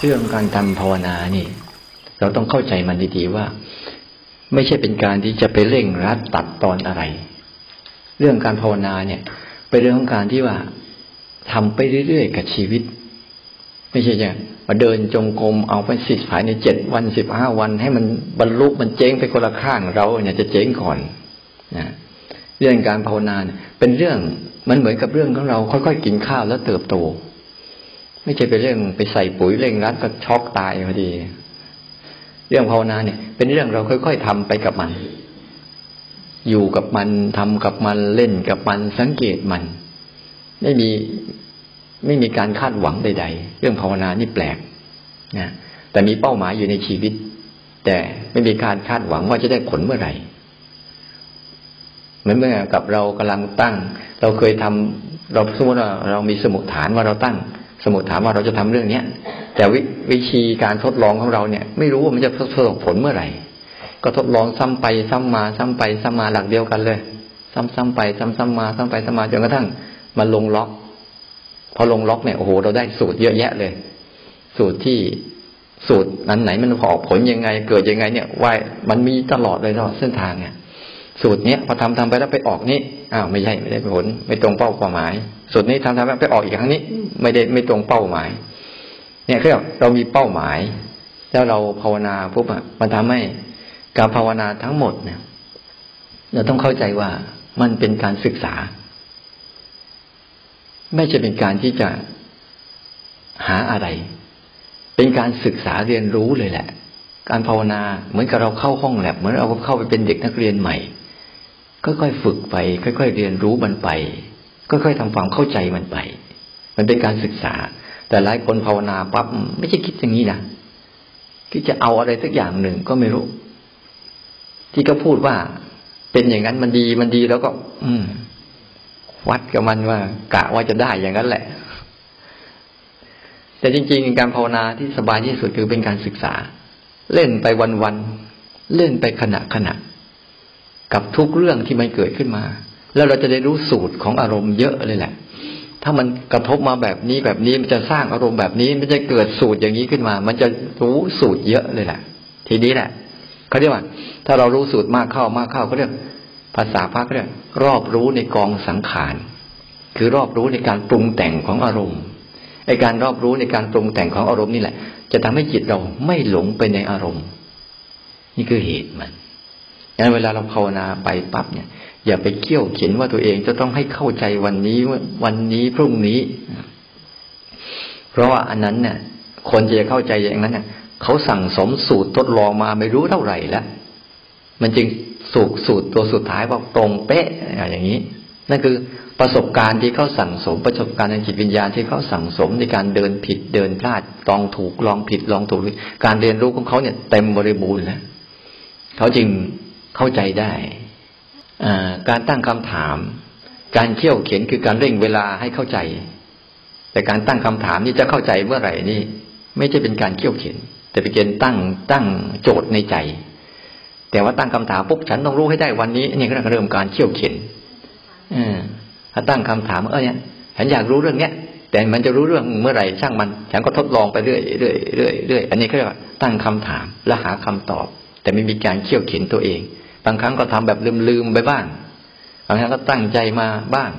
เรื่องการทำภาวนานี่ เราต้องเข้าใจมันดีๆว่า ไม่ใช่เป็นการที่จะไปเร่งรัดตัดตอนอะไร เรื่องการภาวนาเนี่ย เป็นเรื่องของการที่ว่าทำไปเรื่อยๆกับชีวิต ไม่ใช่จะมาเดินจงกรมเอาไปสิภายในเจ็ดวันสิบห้าวัน ให้มันบรรลุมันเจ๊งไปคนละข้างเราเนี่ยจะเจ๊งก่อนนะเรื่องการภาวนาเป็นเรื่องมันเหมือนกับเรื่องของเราค่อยๆกินข้าวแล้วเติบโต ไม่ใช่เป็นเรื่องไปใส่ปุ๋ยเร่งรัดก็ช็อกตายพอดี เรื่องภาวนาเนี่ย เป็นเรื่องเราค่อยๆทำไปกับมัน อยู่กับมันทำกับมันเล่นกับมันสังเกตมัน ไม่มีไม่มีการคาดหวังใด ๆ เรื่องภาวนานี่แปลกนะแต่มีเป้าหมายอยู่ในชีวิต แต่ไม่มีการคาดหวังว่าจะได้ผลเมื่อไหร่เหมือนเมื่อกับเรากำลังตั้ง เราเคยทำเราสมมติว่าเรามีสมุดฐานว่าเราตั้ง สมุดฐานว่าเราจะทำเรื่องเนี้ยแต่ววิธีการทดลองของเราเนี่ย ไม่รู้ว่ามันจะประสบผลเมื่อไหร่ ก็ทดลองซ้ำไปซ้ำมาซ้ำไปซ้ำมาหลักเดียวกันเลย ซ้ำๆไปซ้ำๆมาซ้ำไปซ้ำมาจนกระทั่งมันลงล็อกพอลงล็อกเนี่ยโอ้โหเราได้สูตรเยอะแยะเลย สูตรที่สูตรนั้นไหนมันออกผลยังไง เกิดยังไงเนี่ยว่ามันมีตลอดเลยตลอดเส้นทางเนี่ย สูตรเนี้ยพอทำทำไปแล้วไปออกนี่อ้าวไม่ใช่ไม่ได้ผล ไม่ตรงเป้าหมาย สูตรนี้ทำทำไปออกอีกครั้งนี้ ไม่ได้ไม่ตรงเป้าหมาย เนี่ยคือเรามีเป้าหมาย แล้วเราภาวนาปุ๊บอะมันทำให้การภาวนาทั้งหมดเนี่ย เราต้องเข้าใจว่ามันเป็นการศึกษา ไม่จะเป็นการที่จะหาอะไร เป็นการศึกษาเรียนรู้เลยแหละการภาวนาเหมือนกับเราเข้าห้องแลบเหมือนเราเข้าไปเป็นเด็กนักเรียนใหม่ ค่อยๆฝึกไป ค่อย ๆ เรียนรู้มันไปค่อยๆทำความเข้าใจมันไป มันเป็นการศึกษา แต่หลายคนภาวนาปั๊บไม่ใช่คิดอย่างนี้นะคิดจะเอาอะไรสักอย่างหนึ่งก็ไม่รู้ ที่ก็พูดว่า เป็นอย่างนั้นมันดีมันดีแล้วก็ อืม วัดกับมันว่า กะว่าจะได้อย่างนั้นแหละ แต่จริง ๆ การภาวนาที่สบายที่สุดคือเป็นการศึกษา เล่นไปวันๆเล่นไปขณะขณะ กับทุกเรื่องที่มันเกิดขึ้นมา แล้วเราจะได้รู้สูตรของอารมณ์เยอะเลยแหละ ถ้ามันกระทบมาแบบนี้แบบนี้มันจะสร้างอารมณ์แบบนี้มันจะเกิดสูตรอย่างนี้ขึ้นมา มันจะรู้สูตรเยอะเลยแหละทีนี้แหละเขาเรียกว่า ถ้าเรารู้สูตรมากเข้ามากเข้าเขาเรียกภาษาพระเรียกรอบรู้ในกองสังขารคือรอบรู้ในการปรุงแต่งของอารมณ์ไอการรอบรู้ในการปรุงแต่งของอารมณ์นี่แหละ จะทำให้จิตเราไม่หลงไปในอารมณ์ นี่คือเหตุมัน งั้นเวลาเราภาวนาไปปั๊บเนี่ย อย่าไปเขี่ยวเขียนว่าตัวเองจะต้องให้เข้าใจวันนี้วันนี้พรุ่งนี้ เพราะว่าอันนั้นเนี่ยคนจะเข้าใจอย่างนั้นเนี่ยเขาสั่งสมสูตรทดลองมาไม่รู้เท่าไหร่แล้วมันจึงสูตรสูตรตัวสุดท้ายว่าตรงเป๊ะอย่างนี้ นั่นคือประสบการณ์ที่เขาสั่งสมประสบการณ์ในจิตวิญญาณที่เขาสั่งสมในการเดินผิดเดินพลาดลองถูกลองผิดลองถูกการเรียนรู้ของเขาเนี่ยเต็มบริบูรณ์แล้วเขาจึง เข้าใจได้การตั้งคำถาม การเขี่ยวเขียนคือการเร่งเวลาให้เข้าใจ แต่การตั้งคำถามนี่จะเข้าใจเมื่อไหร่นี่ ไม่ใช่เป็นการเขี่ยวเขียนแต่เป็นการตั้งตั้งโจทย์ในใจ แต่ว่าตั้งคำถามปุ๊บฉันต้องรู้ให้ได้วันนี้นี่ก็เริ่มการเขี่ยวเข็นถ้าตั้งคำถามเออเนี่ยฉันอยากรู้เรื่องเนี้ยแต่มันจะรู้เรื่องเมื่อไหร่ช่างมัน ฉันก็ทดลองไปเรื่อยเรื่อยเรื่อยเรื่อยอันนี้ก็เรียกว่าตั้งคำถามและหาคำตอบ แต่ไม่มีการเขี่ยวเข็นตัวเอง บางครั้งก็ทำแบบลืมๆไปบ้างบางครั้งก็ตั้งใจมาบ้าง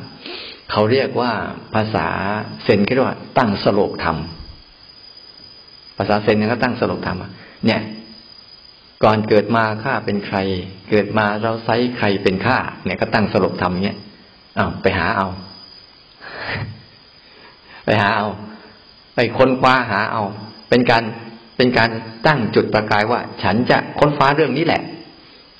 เขาเรียกว่าภาษาเซนเรียกว่า ตั้งสโลกธรรมภาษาเซนเนี่ยก็ตั้งสโลกธรรมเนี่ย ก่อนเกิดมาข้าเป็นใคร เกิดมาเราไซใครเป็นข้าเนี่ยก็ตั้งสรุปทำเนี้ยอ้าวไปหาเอา ไปหาเอา ไปค้นคว้าหาเอา เป็นการเป็นการตั้งจุดประกายว่า ฉันจะค้นฟ้าเรื่องนี้แหละ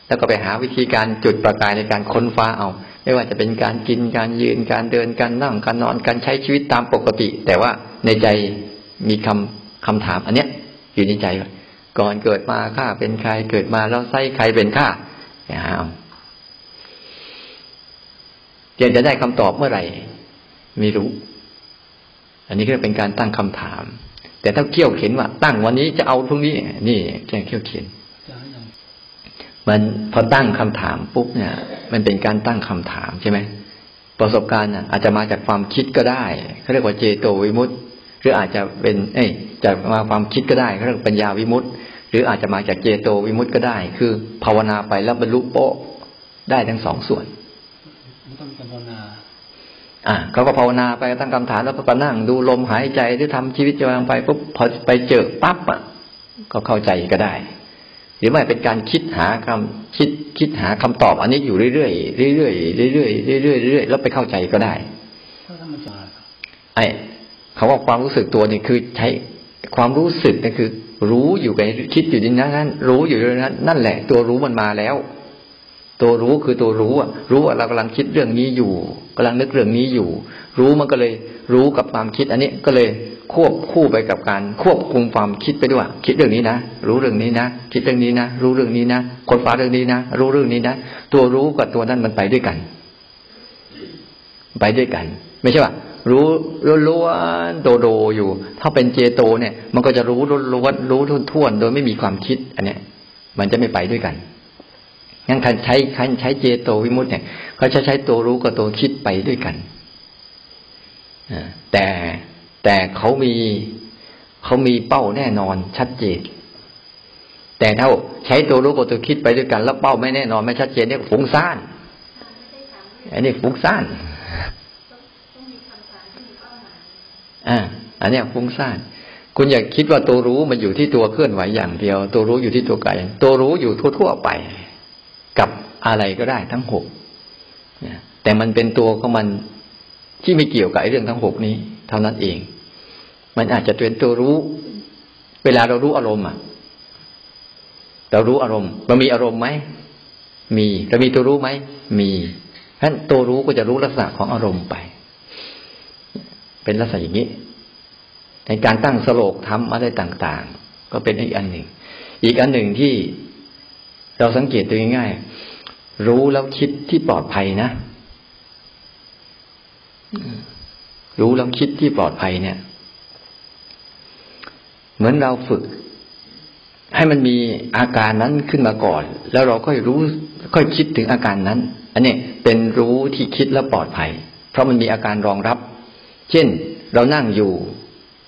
แล้วก็ไปหาวิธีการจุดประกายในการค้นฟ้าเอา ไม่ว่าจะเป็นการกินการยืนการเดินการนั่งการนอนการใช้ชีวิตตามปกติ แต่ว่าในใจมีคำคำถามอันเนี้ย อยู่ในใจก่อนเกิดมาข้าเป็นใครเกิดมาแล้วไส้ใครเป็นข้าอย่าเอาจะได้คำตอบเมื่อไหร่ ไม่รู้ อันนี้ก็เป็นการตั้งคำถาม แต่ถ้าเขี่ยวเข็นว่า ตั้งวันนี้จะเอาพรุ่งนี้ นี่แค่เขี่ยวเข็น มันพอตั้งคำถามปุ๊บเนี่ย มันเป็นการตั้งคำถามใช่ไหมประสบการณ์อาจจะมาจากความคิดก็ได้เขาเรียกว่าเจโตวิมุตต์หรืออาจจะเป็น เอ้ยจะมาความคิดก็ได้เรื่องปัญญาวิมุตต์หรืออาจจะมาจากเจโตวิมุตต์ก็ได้ คือ ภาวนาไปแล้วบรรลุโปะได้ทั้งสองส่วนไม่ต้องภาวนาอ่าเขาก็ภาวนาไปตั้งคำถามแล้วก็นั่งดูลมหายใจหรือทำชีวิตประจำวันไปปุ๊บพอไปเจอปั๊บอะก็เข้าใจก็ได้ หรือไม่เป็นการคิดหาคำคิดคิดหาคำตอบ อันนี้อยู่เรื่อยๆเรื่อยๆเรื่อยๆเรื่อยๆเรื่อยๆแล้วไปเข้าใจก็ได้ถ้าธรรมชาติไอ้เขาว่าความรู้สึกตัวนี่คือใช้ความรู้สึกนี่คือ รู้อยู่กับคิดอยู่ในนั้น รู้อยู่ในนั้น นั่นแหละ ตัวรู้มันมาแล้ว ตัวรู้คือตัวรู้อะ รู้ว่าเรากำลังคิดเรื่องนี้อยู่กำลังนึกเรื่องนี้อยู่ รู้มันก็เลย รู้กับความคิด อันนี้ก็เลย ควบคู่ไปกับการควบคุมความคิดไปด้วย คิดเรื่องนี้นะรู้เรื่องนี้นะคิดเรื่องนี้นะรู้เรื่องนี้นะคนฟ้าเรื่องนี้นะรู้เรื่องนี้นะตัวรู้กับตัวนั้นมันไปด้วยกัน ไปด้วยกัน ไม่ใช่ว่ารู้ล้วนโดโดอยู่ ถ้าเป็นเจโตเนี่ย มันก็จะรู้ล้วนรู้ทุ่นโดยไม่มีความคิด อันเนี้ย มันจะไม่ไปด้วยกันงั้นการใช้การใช้เจโตวิมุตต์เนี่ยเขาจะใช้ตัวรู้กับตัวคิดไปด้วยกันแต่ แต่เขามีเขามีเป้าแน่นอนชัดเจน แต่ถ้าใช้ตัวรู้กับตัวคิดไปด้วยกัน แล้วเป้าไม่แน่นอนไม่ชัดเจนเนี่ยฟุ้งซ่านอันนี้ฟุ้งซ่านอ่าอันนี้ฟุ้งซ่านคุณอย่าคิดว่าตัวรู้มันอยู่ที่ตัวเคลื่อนไหวอย่างเดียว ตัวรู้อยู่ที่ตัวกายตัวรู้อยู่ทั่วๆไป กับอะไรก็ได้ทั้งหกแต่มันเป็นตัวของมันที่ไม่เกี่ยวกับเรื่องทั้งหกนี้ เท่านั้นเอง มันอาจจะเป็นตัวรู้ เวลาเรารู้อารมณ์อะ เรารู้อารมณ์เรามีอารมณ์ไหมมีเรามีตัวรู้ไหมมีฉะนั้นตัวรู้ก็จะรู้ลักษณะของอารมณ์ไป เป็นลักษณะอย่างนี้ ในการตั้งสโลกทำอะไรต่างๆ ก็เป็นอีกอันหนึ่ง อีกอันหนึ่งที่เราสังเกตตัวง่ายๆรู้แล้วคิดที่ปลอดภัยนะ รู้แล้วคิดที่ปลอดภัยเนี่ย เหมือนเราฝึก ให้มันมีอาการนั้นขึ้นมาก่อน แล้วเราก็รู้ ค่อยคิดถึงอาการนั้น อันนี้เป็นรู้ที่คิดแล้วปลอดภัย เพราะมันมีอาการรองรับ เช่น เรานั่งอยู่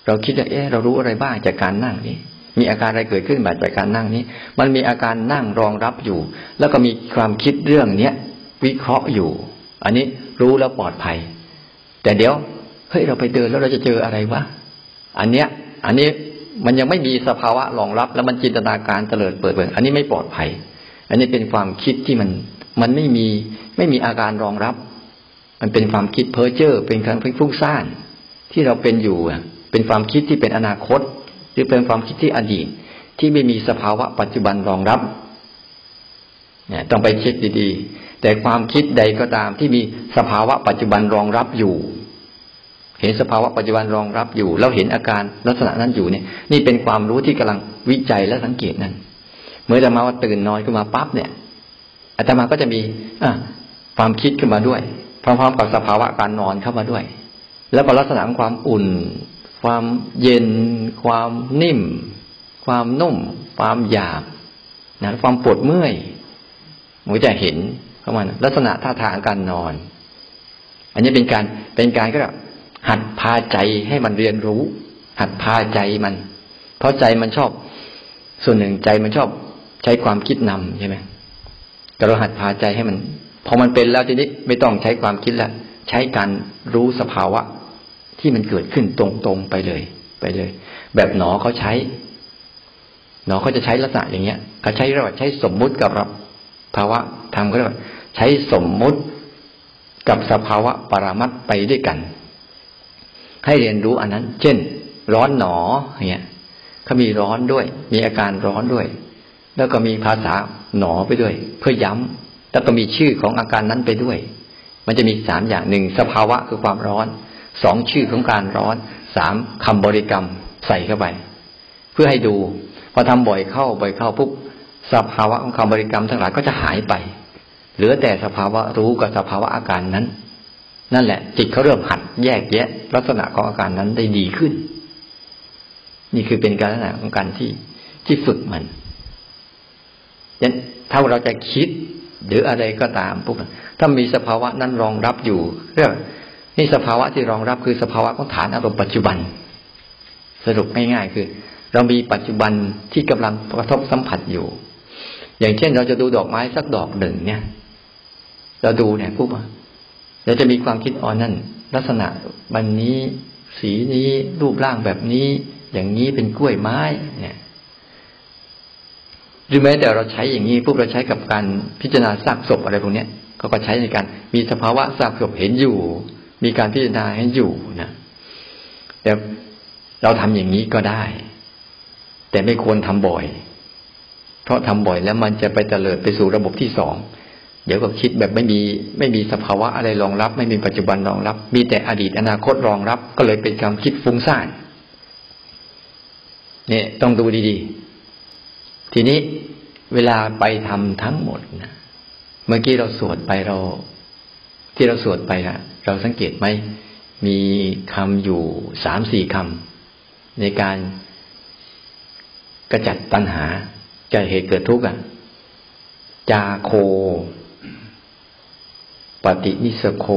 เราคิดว่าเอ๊ะเรารู้อะไรบ้างจากการนั่งนี้มีอาการอะไรเกิดขึ้นจากการนั่งนี้ มันมีอาการนั่งรองรับอยู่ แล้วก็มีความคิดเรื่องเนี้ยวิเคราะห์อยู่ อันนี้รู้แล้วปลอดภัย แต่เดี๋ยว เฮ้ยเราไปเดินแล้วเราจะเจออะไรวะอันเนี้ย อันนี้มันยังไม่มีสภาวะรองรับ แล้วมันจินตนาการเตลิดเปิดเผยอันนี้ไม่ปลอดภัย อันนี้เป็นความคิดที่มันมันไม่มีไม่มีอาการรองรับ มันเป็นความคิดเพ้อเจ้อเป็นการฟุ้งซ่านที่เราเป็นอยู่เป็นความคิดที่เป็นอนาคต หรือเป็นความคิดที่อดีต ที่ไม่มีสภาวะปัจจุบันรองรับเนี่ยต้องไปเช็คดีๆ แต่ความคิดใดก็ตามที่มีสภาวะปัจจุบันรองรับอยู่ เห็นสภาวะปัจจุบันรองรับอยู่ แล้วเห็นอาการลักษณะนั้นอยู่เนี่ย นี่เป็นความรู้ที่กำลังวิจัยและสังเกตนั้นเมื่อจะมาว่าตื่นนอนขึ้นมาปั๊บเนี่ยอาตมาก็จะมีอความคิดขึ้นมาด้วยพร้อมๆกับสภาวะการนอนเข้ามาด้วย แล้วก็ลักษณะของความอุ่น ความเย็น ความนิ่ม ความนุ่ม ความหยาบนะความปวดเมื่อยมันจะเห็นเข้ามาลักษณะท่าทางการนอน อันนี้เป็นการเป็นการก็ หัดพาใจให้มันเรียนรู้ หัดพาใจมัน เพราะใจมันชอบ ส่วนหนึ่งใจมันชอบใช้ความคิดนำใช่ไหมแต่เราหัดพาใจให้มัน พอมันเป็นแล้วทีนี้ไม่ต้องใช้ความคิดแล้วใช้การรู้สภาวะ ที่มันเกิดขึ้นตรงๆไปเลย ไปเลย แบบหนอเขาใช้ หนอเขาจะใช้ลักษณะอย่างเงี้ยเขาใช้เรียกว่าใช้สมมุติกับเราภาวะธรรมก็เรียกว่าใช้สมมุติกับสภาวะปรามัดไปด้วยกัน ให้เรียนรู้อันนั้น เช่น ร้อนหนอเนี่ยเขามีร้อนด้วย มีอาการร้อนด้วย แล้วก็มีภาษาหนอไปด้วย เพื่อย้ำแล้วก็มีชื่อของอาการนั้นไปด้วย มันจะมีสามอย่างหนึ่งสภาวะคือความร้อนสองชื่อของการร้อนสามคำบริกรรมใส่เข้าไป เพื่อให้ดู พอทำบ่อยเข้าบ่อยเข้าปุ๊บสภาวะของคำบริกรรมทั้งหลายก็จะหายไป เหลือแต่สภาวะรู้กับสภาวะอาการนั้น นั่นแหละ จิตเขาเริ่มหัดแยกแยะ ลักษณะของอาการนั้นได้ดีขึ้น นี่คือเป็นการลักษณะของการที่ที่ฝึกมันยันถ้าเราจะคิดหรืออะไรก็ตามปุ๊บถ้ามีสภาวะนั้นรองรับอยู่เรื่องนี่สภาวะที่รองรับคือสภาวะของฐานอารมณ์ปัจจุบัน สรุปง่ายๆคือ เรามีปัจจุบันที่กำลังกระทบสัมผัสอยู่ อย่างเช่น เราจะดูดอกไม้สักดอกหนึ่งเนี่ย เราดูเนี่ยปุ๊บ เราจะมีความคิดอ๋อนั่นลักษณะบันนี้สีนี้รูปร่างแบบนี้ อย่างนี้เป็นกล้วยไม้เนี่ยหรือแม้แต่เราใช้อย่างนี้ปุ๊บเราใช้กับการพิจารณาซากศพอะไรพวกนี้เขาก็ใช้ในการมีสภาวะซากศพเห็นอยู่ มีการพิจารณาเห็นอยู่นะแต่เราทำอย่างนี้ก็ได้ แต่ไม่ควรทำบ่อย เพราะทำบ่อยแล้วมันจะไปเตลิดไปสู่ระบบที่สอง เดี๋ยวก็คิดแบบไม่มีไม่มีสภาวะอะไรรองรับ ไม่มีปัจจุบันรองรับ มีแต่อดีตอนาคตรองรับ ก็เลยเป็นการคิดฟุ้งซ่านเนี่ยต้องดูดีๆ ทีนี้เวลาไปทำทั้งหมดนะเมื่อกี้เราสวดไปเรา ที่เราสวดไปนะเราสังเกตไหมมีคำอยู่สามสี่คำในการกระจัดตัณหาจะเหตุเกิดทุกข์อะ จาโค ปฏินิสโค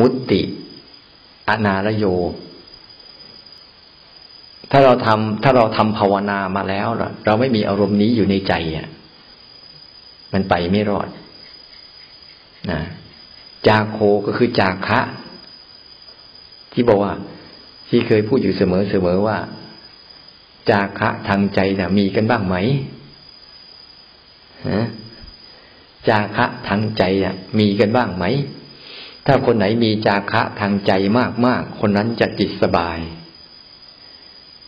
มุตติอนารโย ถ้าเราทำถ้าเราทำภาวนามาแล้วเราไม่มีอารมณ์นี้อยู่ในใจอะมันไปไม่รอดนะจาโคก็คือจาคะ ที่บอกว่า ที่เคยพูดอยู่เสมอเสมอว่า จาคะทางใจนะมีกันบ้างไหมฮะ จาคะทางใจอะมีกันบ้างไหม ถ้าคนไหนมีจาคะทางใจมากๆ คนนั้นจะจิตสบาย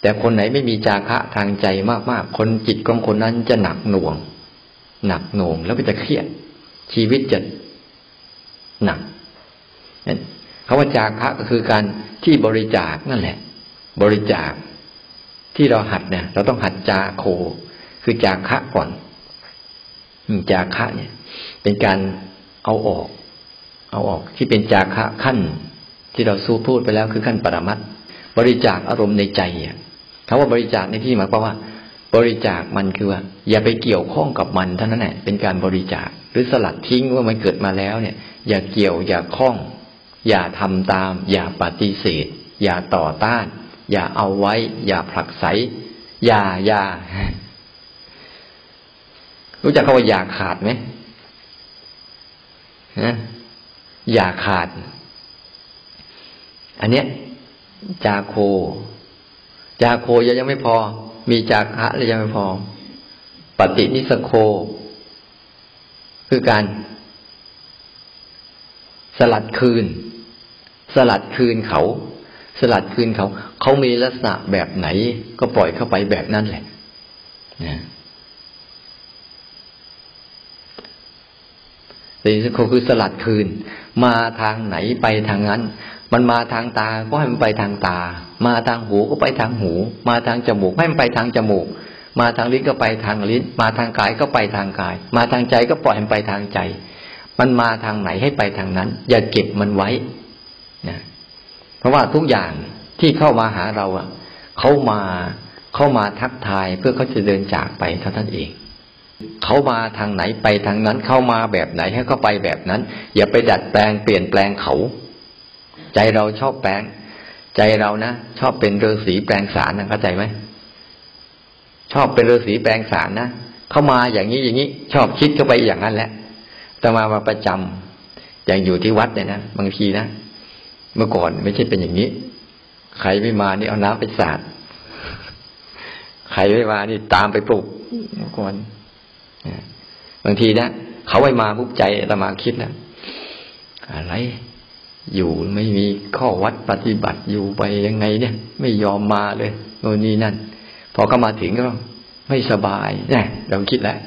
แต่คนไหนไม่มีจาคะทางใจมากๆ คนจิตของคนนั้นจะหนักหน่วง หนักหน่วงแล้วก็จะเครียด ชีวิตจะหนักคำว่าจาคะก็คือการที่บริจาคนั่นแหละ บริจาคที่เราหัดเนี่ย เราต้องหัดจาโค คือจาคะก่อนจาคะเนี่ย เป็นการเอาออก เอาออกที่เป็นจาคะขั้น ที่เราสู้พูดไปแล้วคือขั้นปรมัตบริจาคอารมณ์ในใจคำว่าบริจาคในที่หมายความว่า บริจาคมันคือว่า อย่าไปเกี่ยวข้องกับมันเท่านั้นแหละเป็นการบริจาคหรือสลัดทิ้งว่ามันเกิดมาแล้วเนี่ย อย่าเกี่ยวอย่าคล้อง อย่าทำตาม อย่าปฏิเสธ อย่าต่อต้าน อย่าเอาไว้ อย่าผลักไสอย่าอย่ารู้จักคำว่าอย่าขาดไหม ฮะอย่าขาด อันเนี้ย จาโค จาโคยังไม่พอ มีจาคะเลยยังไม่พอ ปฏินิสโค คือการ สลัดคืน สลัดคืนเขา สลัดคืนเขา เขามีลักษณะแบบไหน ก็ปล่อยเข้าไปแบบนั้นแหละนะ สีสโคคือสลัดคืน มาทางไหนไปทางนั้น มันมาทางตาก็ให้มันไปทางตา มาทางหูก็ไปทางหู มาทางจมูกให้มันไปทางจมูก มาทางลิ้นก็ไปทางลิ้น มาทางกายก็ไปทางกาย มาทางใจก็ปล่อยมันไปทางใจ มันมาทางไหนให้ไปทางนั้น อย่าเก็บมันไว้นะเพราะว่าทุกอย่างที่เข้ามาหาเราอะเขามาเขามาทักทายเพื่อเขาจะเดินจากไปเท่านั้นเอง เขามาทางไหนไปทางนั้น เข้ามาแบบไหนให้เขาไปแบบนั้น อย่าไปดัดแปลงเปลี่ยนแปลงเขา ใจเราชอบแปลง ใจเรานะชอบเป็นเรือสีแปลงสารนะเข้าใจไหมชอบเป็นเรือสีแปลงสารนะเข้ามาอย่างนี้อย่างนี้ ชอบคิดเข้าไปอย่างนั้นแหละตมามาประจำอย่างอยู่ที่วัดเนี่ยนะบางทีนะเมื่อก่อนไม่ใช่เป็นอย่างนี้ใครไม่มานี่เอาน้ำไปสาดใครไม่มานี่ตามไปปลุกเมื่อก่อน บางทีนะเขาไม่มาปุ๊บใจตมาคิดนะอะไร อยู่ไม่มีข้อวัดปฏิบัติอยู่ไปยังไง เนี่ย ไม่ยอมมาเลยโน่นนี่นั่น พอเขามาถึงก็ไม่สบายเนี่ยเราคิดแล้ว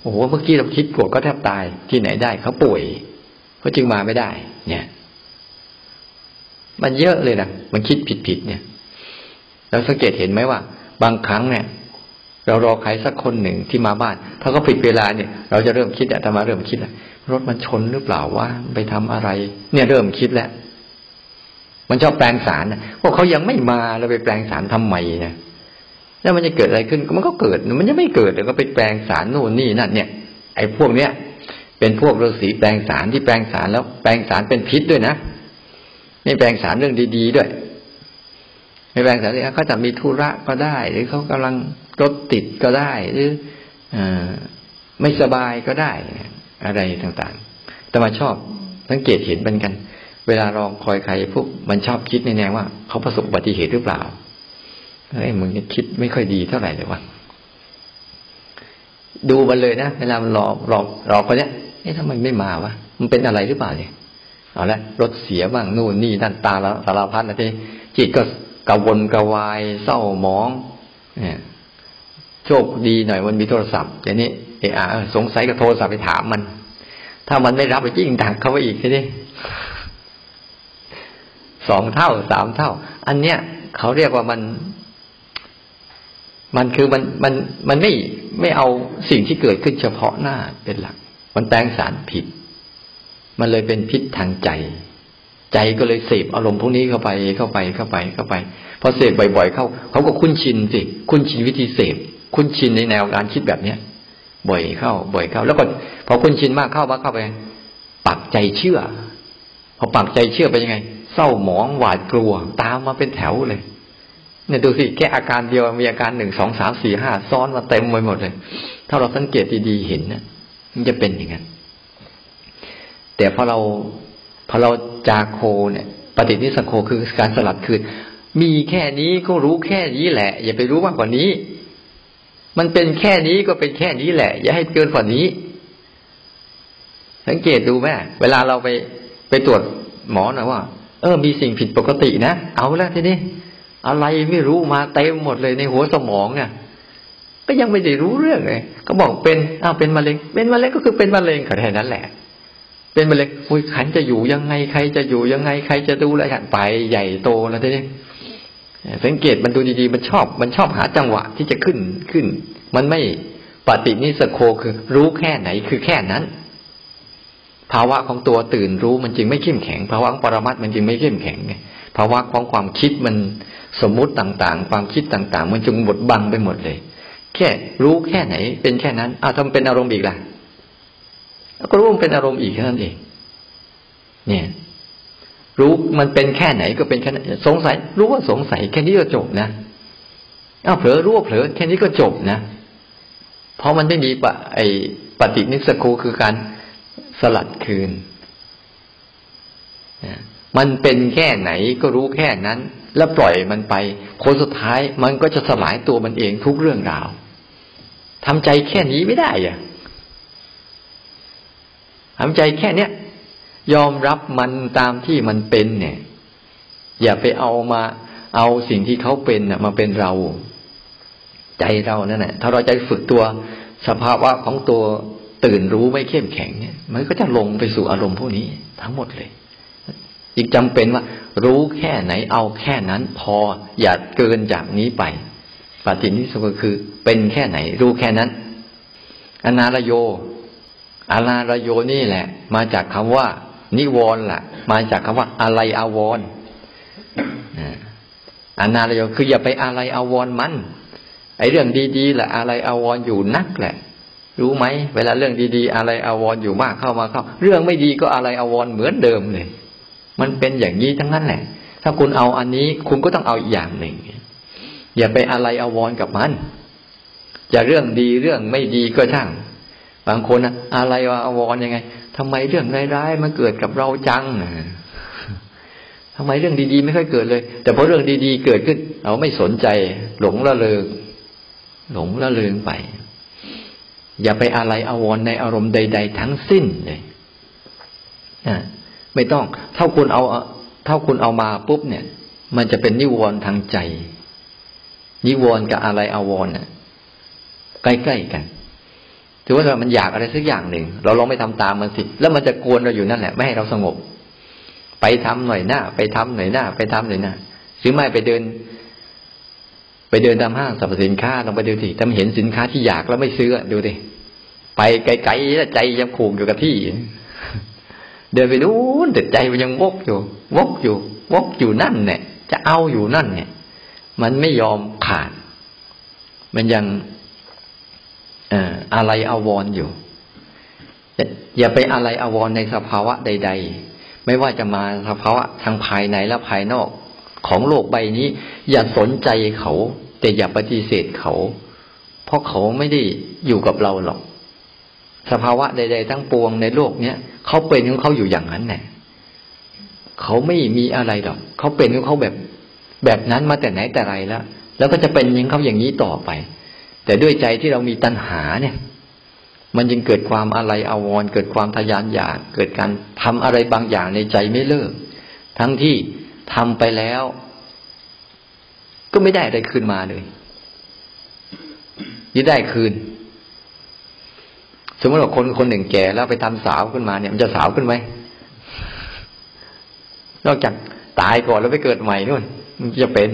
โอ้โหเมื่อกี้เราคิดปวดก็แทบตายที่ไหนได้เขาป่วยเขาจึงมาไม่ได้ เนี่ย มันเยอะเลยนะมันคิดผิดผิดเนี่ยเราสังเกตเห็นไหมว่า บางครั้งเนี่ย เรารอใครสักคนหนึ่งที่มาบ้าน ถ้าเขาผิดเวลาเนี่ย เราจะเริ่มคิดอะธรรมาเริ่มคิดแล้วรถมันชนหรือเปล่าวะไปทำอะไร เนี่ยเริ่มคิดแล้ว มันชอบแปลงสารนะพวกเขายังไม่มาเราไปแปลงสารทำไมเนี่ยแล้วมันจะเกิดอะไรขึ้นมันก็เกิด มันจะไม่เกิดเดี๋ยวก็ไปแปลงสารโน่นนี่นั่นเนี่ย ไอ้พวกเนี้ยเป็นพวกฤาษีแปลงสารที่แปลงสารแล้วแปลงสารเป็นพิษด้วยนะไม่แปลงสารเรื่องดี ๆ ด้วยไม่แบ่งสายเขาจะมีธุระก็ได้ หรือเขากำลัง รถติดก็ได้ หรืออไม่สบายก็ได้ อะไรต่างๆ แต่มาชอบสังเกตเห็นเป็นกัน เวลาลองคอยใครพวกมันชอบคิดในแนวว่า เขาประสบอุบัติเหตุหรือเปล่าเฮ้ยมึงคิดไม่ค่อยดีเท่าไหร่เลยวะดูมันเลยนะเวลามันรอรอรอคนเนี้ยเอ๊ะทำไมไม่มาวะมันเป็นอะไรหรือเปล่าเนี่ยเอาละรถเสียบ้างนู่นนี่นั่นตาแล้วสารพัดนะทีจิตก็กระวนกระวายเศร้าหมอง เนี่ย โชคดีหน่อยมันมีโทรศัพท์อย่างนี้เออสงสัยกับโทรศัพท์ไปถามมัน ถ้ามันไม่รับไปยิ่งดักเข้าไปอีกทีนี้สองเท่าสามเท่า อันเนี้ยเขาเรียกว่ามัน มันคือมันมันมันไม่ไม่เอาสิ่งที่เกิดขึ้นเฉพาะหน้าเป็นหลัก มันแปลงสารผิด มันเลยเป็นพิษทางใจ ใจก็เลยเสพอารมณ์พวกนี้เข้าไปเข้าไปเข้าไปเข้าไปพอเสพบ่อยๆเข้า เขาก็คุ้นชินสิ คุ้นชินวิธีเสพ คุ้นชินในแนวการคิดแบบเนี้ยบ่อยเข้า บ่อยเข้า แล้วก็พอคุ้นชินมากเข้ามาเข้าไปปักใจเชื่อ พอปักใจเชื่อไปยังไง เศร้าหมองหวาดกลัว ตามมาเป็นแถวเลยเนี่ยดูสิแค่อาการเดียวมีอาการหนึ่งสองสามสี่ห้าซ้อนมาเต็มไปหมดเลย ถ้าเราสังเกตดีๆเห็นนะมันจะเป็นอย่างนั้นแต่พอเราพอเราจาโคเนี่ย ปฏินิสโคคือการสลัดคืนมีแค่นี้ก็รู้แค่นี้แหละ อย่าไปรู้มากกว่านี้ มันเป็นแค่นี้ก็เป็นแค่นี้แหละ อย่าให้เกินกว่านี้ สังเกตดูแม่เวลาเราไปไปตรวจหมอนะว่า เออ มีสิ่งผิดปกตินะเอาล้วทีนี้อะไรไม่รู้มาเต็มหมดเลยในหัวสมองเนี่ยก็ยังไม่ได้รู้เรื่องเลยก็บอกเป็นอ้าวเป็นมะเร็ง เป็นมะเร็งก็คือเป็นมะเร็งแค่นั้นแหละ เป็นมะเร็งอุ้ยขันจะอยู่ยังไงใครจะอยู่ยังไงใครจะดูแลฉันไปใหญ่โตแล้วทีนี้ สังเกตมันดูดีๆ มันชอบ มันชอบหาจังหวะที่จะขึ้นขึ้น มันไม่ปฏินิสโคคือ รู้แค่ไหนคือแค่นั้น ภาวะของตัวตื่นรู้มันจึงไม่เข้มแข็ง ภาวะของปรมัตมันจึงไม่เข้มแข็งไงภาวะของความคิดมันสมมุติต่างๆ ความคิดต่างๆ มันจึงบดบังไปหมดเลย แค่รู้แค่ไหน เป็นแค่นั้นอ้าวทำเป็นอารมณ์อีกล่ะก็รู้มันเป็นอารมณ์อีกแค่นั้นเองเนี่ย รู้มันเป็นแค่ไหนก็เป็นแค่นั้นสงสัย รู้ว่าสงสัยแค่นี้ก็จบนะอ้าวเผลอรู้ว่าเผลอแค่นี้ก็จบนะ เพราะมันไม่มีปะไอปฏินิสกูคือการสลัดคืนมันเป็นแค่ไหนก็รู้แค่นั้น แล้วปล่อยมันไปคนสุดท้ายมันก็จะสลายตัวมันเองทุกเรื่องราวทำใจแค่นี้ไม่ได้อะทำใจแค่เนี้ย ยอมรับมันตามที่มันเป็นเนี่ย อย่าไปเอามา เอาสิ่งที่เขาเป็นน่ะมาเป็นเรา ใจเรานั่นแหละถ้าเราใจฝึกตัวสภาวะของตัวตื่นรู้ไม่เข้มแข็งเนี่ย มันก็จะลงไปสู่อารมณ์พวกนี้ทั้งหมดเลยจึงจำเป็นว่า รู้แค่ไหนเอาแค่นั้นพออย่าเกินจากนี้ไปปฏินิสก็คือ เป็นแค่ไหน รู้แค่นั้น อนาลโยอนาลโยนี่แหละ มาจากคำว่า นิวรณ์ล่ะ มาจากคำว่าอะไรอาวรอนาลโยคืออย่าไปอะไรอาวรมัน ไอเรื่องดีๆแหละอะไรอาวรอยู่นักแหละ รู้ไหมเวลาเรื่องดีๆ อะไรอาวรอยู่มากเข้ามาเข้า เรื่องไม่ดีก็อะไรอาวรเหมือนเดิมเลย มันเป็นอย่างนี้ทั้งนั้นแหละ ถ้าคุณเอาอันนี้ คุณก็ต้องเอาอีกอย่างหนึ่ง อย่าไปอะไรอาวรกับมัน จะเรื่องดีเรื่องไม่ดีก็ช่าง บางคนอะอะไรอาวรยังไง ทำไมเรื่องร้ายๆมันเกิดกับเราจังทำไมเรื่องดีๆ ไม่ค่อยเกิดเลย แต่พอเรื่องดีๆ เกิดขึ้นเราไม่สนใจ หลงละเลงหลงละเลงไป อย่าไปอะไรอาวรในอารมณ์ใด ๆ ทั้งสิ้นเลยนะไม่ต้อง เท่าคุณเอาเท่าคุณเอามาปุ๊บเนี่ย มันจะเป็นนิวรณ์ทางใจ นิวรณ์กับอะไรอาวรณ์น่ะใกล้ๆกัน ถือว่ามันอยากอะไรสักอย่างหนึ่ง เราลองไม่ทำตามมันสิ แล้วมันจะกวนเราอยู่นั่นแหละ ไม่ให้เราสงบ ไปทำหน่อยหน้า ไปทำหน่อยหน้า ไปทำหน่อยหน้าหรือไม่ไปเดิน ไปเดินตามห้างสรรพสินค้าลองไปดูสิถ้าเห็นสินค้าที่อยากแล้วไม่ซื้อดูดิ ไปไกลๆแล้วใจยังผูกอยู่กับที่ เดินไปนู้นแต่ใจมันยังวกอยู่ วกอยู่ วกอยู่นั่นเนี่ย จะเอาอยู่นั่นเนี่ย มันไม่ยอมขาด มันยัง อะไรอาวรออยู่ อย่าไปอะไรอาวรในสภาวะใด ๆ ไม่ว่าจะมาสภาวะทางภายในและภายนอกของโลกใบนี้ อย่าสนใจเขา แต่อย่าปฏิเสธเขา เพราะเขาไม่ได้อยู่กับเราหรอก สภาวะใด ๆ ทั้งปวงในโลกเนี้ยเขาเป็นของเขาอยู่อย่างนั้นแหละเขาไม่มีอะไรหรอกเขาเป็นของเขาแบบ แบบนั้นมาแต่ไหนแต่ไรแล้วแล้วก็จะเป็นยังเขาอย่างนี้ต่อไป แต่ด้วยใจที่เรามีตัณหาเนี่ย มันยังเกิดความอะไรอาวรเกิดความทยานอยาก เกิดการทำอะไรบางอย่างในใจไม่เลิก ทั้งที่ทำไปแล้ว ก็ไม่ได้อะไรคืนมาเลยยิ่ได้คืน สมมติว่าคนคนหนึ่งแก่แล้วไปทำสาวขึ้นมาเนี่ย มันจะสาวขึ้นไหมนอกจากตายก่อนแล้วไปเกิดใหม่นู่นมันจะเป็น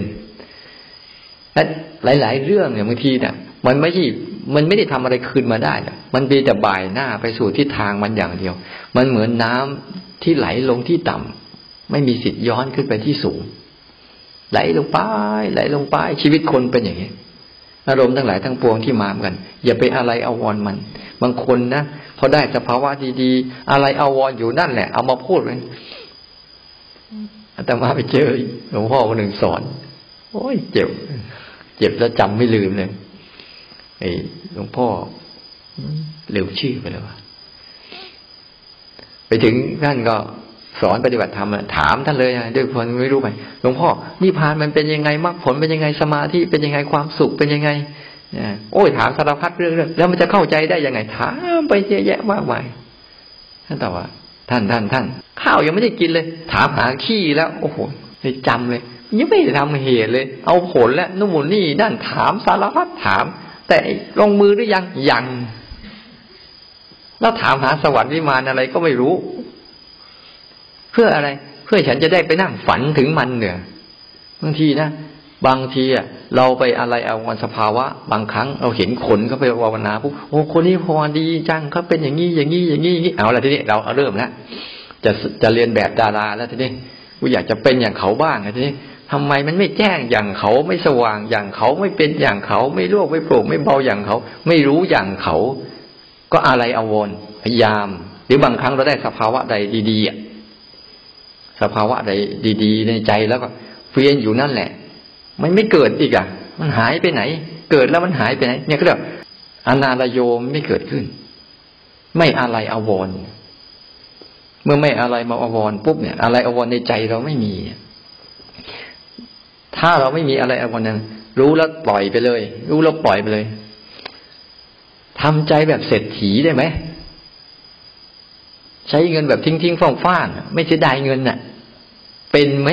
และหลาย ๆ เรื่องเนี่ยบางทีเนี่ย มันไม่ใช่มันไม่ได้ทำอะไรคืนมาได้มันเีแต่บ่ายหน้าไปสู่ทิศทางมันอย่างเดียว มันเหมือนน้ำที่ไหลลงที่ต่ำไม่มีสิทธิ์ย้อนขึ้นไปที่สูง ไหลลงไปไหลลงไปชีวิตคนเป็นอย่างนี้อารมณ์ทั้งหลายทั้งปวงที่มาเหมือนกัน อย่าไปอะไรเอาวอนมัน บางคนนะพอได้สภาวะดีๆ อะไรเอาวอนอยู่นั่นแหละ เอามาพูดเลยอาตมาไปเจอหลวงพ่อคนหนึ่งสอน โอ้ยเจ็บ เจ็บแล้วจำไม่ลืมเลย ไอ้หลวงพ่อเร็วชื่อไปแล้วไปถึงท่านก็สอนปฏิบัติธรรมถามท่านเลยด้วยคนไม่รู้ไปหลวงพ่อนิพพานมันเป็นยังไงมรรคผลเป็นยังไงสมาธิเป็นยังไงความสุขเป็นยังไงโอ้ยถามสารพัดเรื่องแล้วมันจะเข้าใจได้ยังไง ถามไปเยอะแยะมากมายท่านตอบว่า ท่านท่านท่านข้าวยังไม่ได้กินเลย ถามหาขี้แล้ว โอ้โหเลยจำเลยยังไม่ได้ทำเหตุเลย เอาผลแล้วนู่นนี่นั่นถามสารพัดถาม แต่ลงมือหรือยังยังแล้วถามหาสวรรค์วิมานอะไรก็ไม่รู้ เพื่ออะไร เพื่อฉันจะได้ไปนั่งฝันถึงมันเนี่ยบางทีนะบางทีอะเราไปอะไรเอาวันสภาวะ บางครั้งเราเห็นคนเขาไปภาวนาปุ๊บโอ้คนนี้พอดีจังเขาเป็นอย่างนี้อย่างนี้อย่างนี้อย่างนี้เอาละทีนี้เราเอาเริ่มแล้วจะจะเรียนแบบดาราแล้วทีนี้กูอยากจะเป็นอย่างเขาบ้างทีนี้ ทำไมมันไม่แจ้งอย่างเขาไม่สว่างอย่างเขาไม่เป็นอย่างเขา ไม่ร่วงไม่โปร่งไม่เบาอย่างเขา ไม่รู้อย่างเขา ก็อะไรอาวรพยายาม หรือบางครั้งเราได้สภาวะใดดีๆสภาวะใดดีๆ ในใจแล้วก็เฟียนอยู่นั่นแหละ มันไม่เกิดอีกอะ มันหายไปไหน เกิดแล้วมันหายไปไหน เนี่ยก็เรียกอนาลโยมไม่เกิดขึ้น ไม่อะไรอาวรเมื่อไม่อะไรมาอาวรปุ๊บเนี่ย อะไรอาวรในใจเราไม่มี ถ้าเราไม่มีอะไรอะไรนั้น รู้แล้วปล่อยไปเลย รู้แล้วปล่อยไปเลยทำใจแบบเศรษฐีได้ไหม ใช้เงินแบบทิ้งทิ้งฟ่องฟ้างไม่เสียดายเงินน่ะ เป็นไหม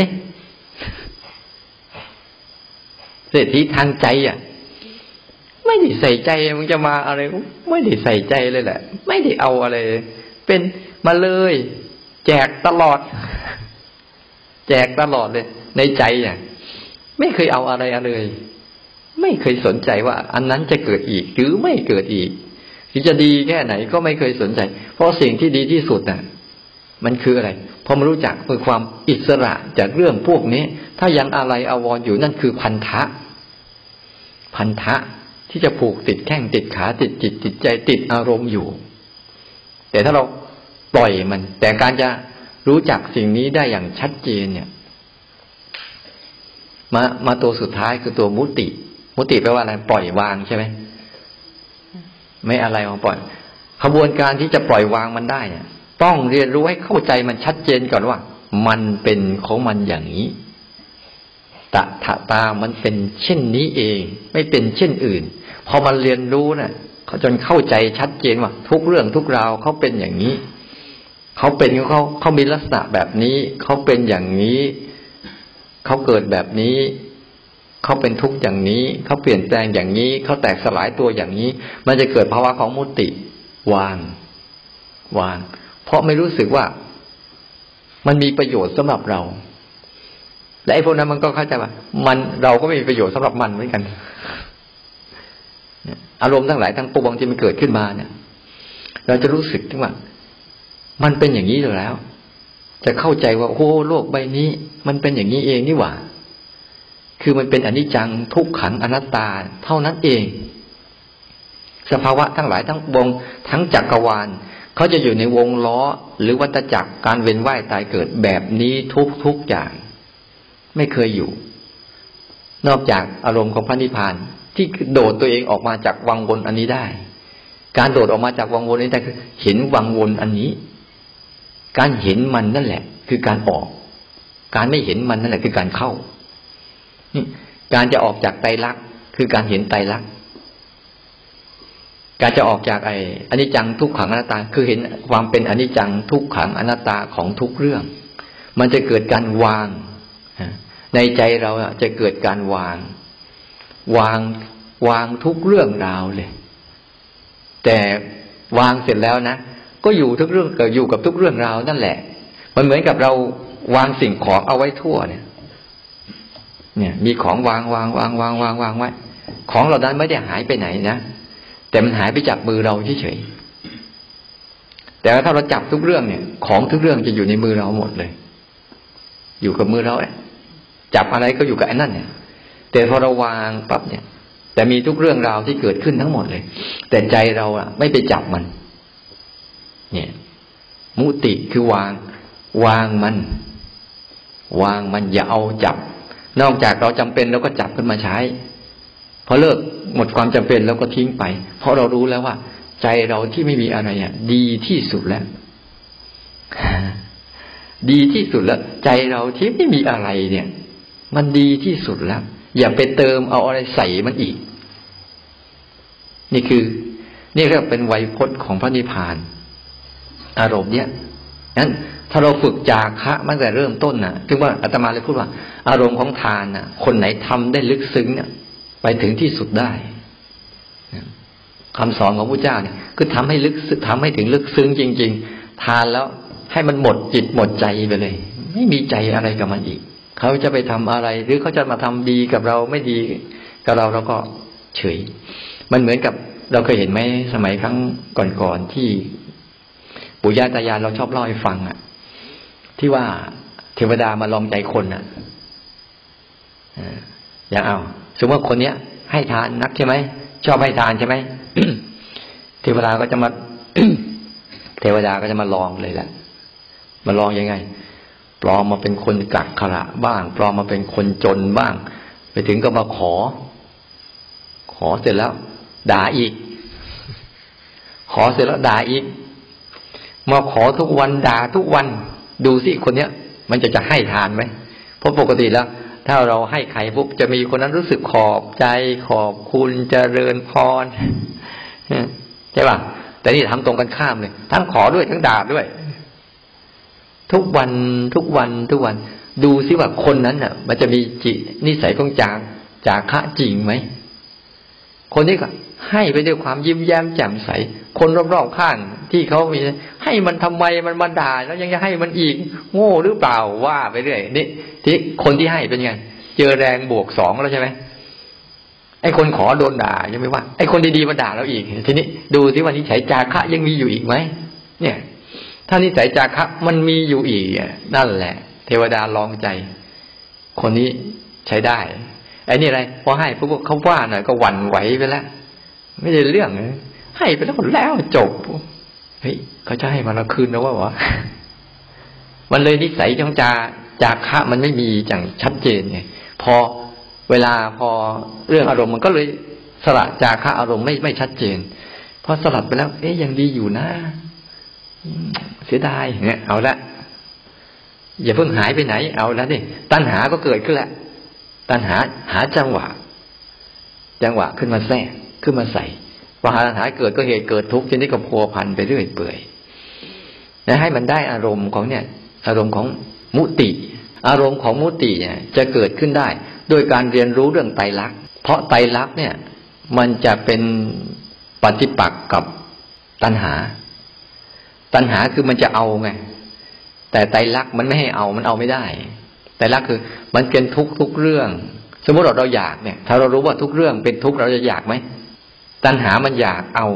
เศรษฐีทางใจอะ ไม่ได้ใส่ใจมันจะมาอะไร ไม่ได้ใส่ใจเลยแหละ ไม่ได้เอาอะไร เป็นมาเลย แจกตลอด แจกตลอดเลย ในใจอะ ไม่เคยเอาอะไรเลย ไม่เคยสนใจว่า อันนั้นจะเกิดอีก หรือไม่เกิดอีกที่จะดีแค่ไหนก็ไม่เคยสนใจ เพราะสิ่งที่ดีที่สุดน่ะ มันคืออะไรพอมารู้จักคือความอิสระจากเรื่องพวกนี้ ถ้ายังอะไรอาวรอยู่นั่นคือพันธะ พันธะที่จะผูกติดแข้งติดขาติดจิตติดใจติดอารมณ์อยู่ แต่ถ้าเราปล่อยมัน แต่การจะรู้จักสิ่งนี้ได้อย่างชัดเจนเนี่ย มามาตัวสุดท้ายคือตัวมุติ มุติแปลว่าอะไรปล่อยวางใช่ไหมไม่อะไรมาปล่อยขบวนการที่จะปล่อยวางมันได้เนี่ยต้องเรียนรู้ให้เข้าใจมันชัดเจนก่อนว่า มันเป็นของมันอย่างนี้ตะถาตามันเป็นเช่นนี้เอง ไม่เป็นเช่นอื่น พอมันเรียนรู้นะ่ะเขาจนเข้าใจชัดเจนว่า ทุกเรื่องทุกราวเขาเป็นอย่างนี้ เขาเป็นเขาเขามีลักษณะแบบนี้ เขาเป็นอย่างนี้ เขาเกิดแบบนี้เขาเป็นทุกข์อย่างนี้เขาเปลี่ยนแปลงอย่างนี้เขาแตกสลายตัวอย่างนี้ มันจะเกิดภาวะของมุติวาง วาง เพราะไม่รู้สึกว่ามันมีประโยชน์สำหรับเราและไอ้พวกนั้นมันก็เข้าใจว่ามันเราก็ไม่มีประโยชน์สำหรับมันเหมือนกันอารมณ์ทั้งหลายทั้งปวงที่มันเกิดขึ้นมาเนี่ย เราจะรู้สึกถึงว่ามันเป็นอย่างนี้อยู่แล้ว จะเข้าใจว่าโอ้โลกใบนี้ มันเป็นอย่างนี้เองนี่หว่า คือมันเป็นอนิจจังทุกขังอนัตตา เท่านั้นเอง สภาวะทั้งหลายทั้งวงทั้งจักรวาลเขาจะอยู่ในวงล้อหรือวัฏจักรการเวียนว่ายตายเกิดแบบนี้ทุกทุกอย่าง ไม่เคยอยู่ นอกจากอารมณ์ของพระนิพพานที่โดดตัวเองออกมาจากวังวนอันนี้ได้ การโดดออกมาจากวังวนนี้แต่คือเห็นวังวนอันนี้ การเห็นมันนั่นแหละ คือการออก การไม่เห็นมันนั่นแหละ คือการเข้าการจะออกจากไตรลักษณ์คือการเห็นไตรลักษณ์การจะออกจากไอ้อนิจจังทุกขังอนัตตา คือเห็นความเป็นอนิจจังทุกขังอนัตตาของทุกเรื่อง มันจะเกิดการวางในใจเราจะเกิดการวาง วางวางทุกเรื่องราวเลย แต่วางเสร็จแล้วนะ ก็อยู่ทุกเรื่องก็อยู่กับทุกเรื่องราวนั่นแหละ มันเหมือนกับเราวางสิ่งของเอาไว้ทั่วเนี่ย เนี่ย มีของวางวางวางวางวางวางไว้ ของเรานั้นไม่ได้หายไปไหนนะ แต่มันหายไปจากมือเราเฉยๆ แต่ถ้าเราจับทุกเรื่องเนี่ย ของทุกเรื่องจะอยู่ในมือเราหมดเลย อยู่กับมือเราจับอะไรก็อยู่กับไอ้นั่นเนี่ย แต่พอเราวางปั๊บเนี่ย แต่มีทุกเรื่องราวที่เกิดขึ้นทั้งหมดเลย แต่ใจเราอะไม่ไปจับมัน เนี่ย มุติคือวาง วางมัน วางมันอย่าเอาจับ นอกจากเราจำเป็นเราก็จับขึ้นมาใช้พอเลิกหมดความจำเป็นแล้วก็ทิ้งไป เพราะเรารู้แล้วว่า ใจเราที่ไม่มีอะไรอะ ดีที่สุดแล้ว ดีที่สุดแล้ว ใจเราที่ไม่มีอะไรเนี่ย มันดีที่สุดแล้ว อย่าไปเติมเอาอะไรใส่มันอีก นี่คือ นี่เรียกเป็นไวยพจน์ของพระนิพพาน อารมณ์เนี้ยนั้นถ้าเราฝึกจาคะตั้งแต่เริ่มต้นนะ่ะถึงว่าอาตมาเลยพูดว่า อารมณ์ของทานน่ะ คนไหนทำได้ลึกซึ้งเนี่ยไปถึงที่สุดได้คำสอนของพระเจ้าเนี่ยคือทำให้ลึกทำให้ถึงลึกซึ้งจริง ๆ ทานแล้วให้มันหมดจิตหมดใจไปเลย ไม่มีใจอะไรกับมันอีก เขาจะไปทำอะไร หรือเขาจะมาทำดีกับเราไม่ดีกับเราเราก็เฉย มันเหมือนกับเราเคยเห็นไหมสมัยครั้งก่อนๆที่ ปู่ย่าตายายเราชอบเล่าให้ฟังอะ ที่ว่าเทวดามาลองใจคนอะอย่างเอาสมมติว่าคนเนี้ย ให้ทานนักใช่ไหมชอบให้ทานใช่ไหมเทวดาก็จะมาเทวดาก็จะมาลองเลยแหละมาลองยังไงปลอมมาเป็นคนกักขระบ้างปลอมมาเป็นคนจนบ้าง ไปถึงก็มาขอ ขอเสร็จแล้ว ด่าอีก ขอเสร็จแล้วด่าอีก มาขอทุกวันด่าทุกวัน ดูสิคนเนี้ย มันจะจะให้ทานไหมเพราะปกติแล้ว ถ้าเราให้ใครปุ๊บจะมีคนนั้นรู้สึกขอบใจขอบคุณเจริญพรใช่ป่ะแต่นี่ทำตรงกันข้ามเลยทั้งขอด้วยทั้งด่าด้วย ทุกวันทุกวันทุกวัน ดูซิว่าคนนั้นน่ะ มันจะมีจิตนิสัยของจางจากคะจริงไหมคนนี้ก็ให้ไปด้วยความยิ้มแย้มแจ่มใส คนรอบๆข้างที่เขามี ให้มันทำไมมันมาด่าแล้วยังจะให้มันอีก โง่หรือเปล่าว่าไปเรื่อยนี่ที่คนที่ให้เป็นไง เจอแรงบวกสองแล้วใช่ไหมไอ้คนขอโดนด่ายังไม่ว่า ไอ้คนดีๆมาด่าเราอีก ทีนี้ดูสิว่านิสัยจาคะยังมีอยู่อีกไหมเนี่ย ถ้านิสัยจาคะมันมีอยู่อีกนั่นแหละ เทวดาลองใจ คนนี้ใช้ได้ไอ้นี่อะไรพอให้พวกเขาว่าหน่อยก็หวั่นไหวไปแล้วไม่ได้เรื่องให้ไปแล้วหมดแล้วจบเฮ้ย เขาจะให้มาเราคืนแล้วว่าวะมันเลยนิสัยจงจาจากคะมันไม่มีอย่างชัดเจนไงพอเวลาพอเรื่องอารมณ์มันก็เลยสละจาคะอารมณ์ไม่ไม่ชัดเจนพอสลัดไปแล้ว เอ๊ยยังดีอยู่นะเสียดายเนี่ยเอาละอย่าเพิ่งหายไปไหน เอาแล้วนี่ตัณหาก็เกิดขึ้นแล้วตัณหาหาจังหวะ จังหวะขึ้นมาแทรกขึ้นมาใส่พอหาตัณหาเกิดก็เหตุเกิดทุกข์ทีนี้ก็พัวพันไปเรื่อยเปื่อย นะให้มันได้อารมณ์ของเนี่ย อารมณ์ของมุติ อารมณ์ของมุติเนี่ยจะเกิดขึ้นได้โดยการเรียนรู้เรื่องไตรลักษณ์เพราะไตรลักษณ์เนี่ย มันจะเป็นปฏิปักษ์กับตัณหา ตัณหาคือมันจะเอาไง แต่ไตรลักษณ์มันไม่ให้เอามันเอาไม่ได้แต่ละคือ มันเป็นทุกทุกเรื่อง สมมติเราเราอยากเนี่ย ถ้าเรารู้ว่าทุกเรื่องเป็นทุกเราจะอยากไหมตัณหามันอยากเอา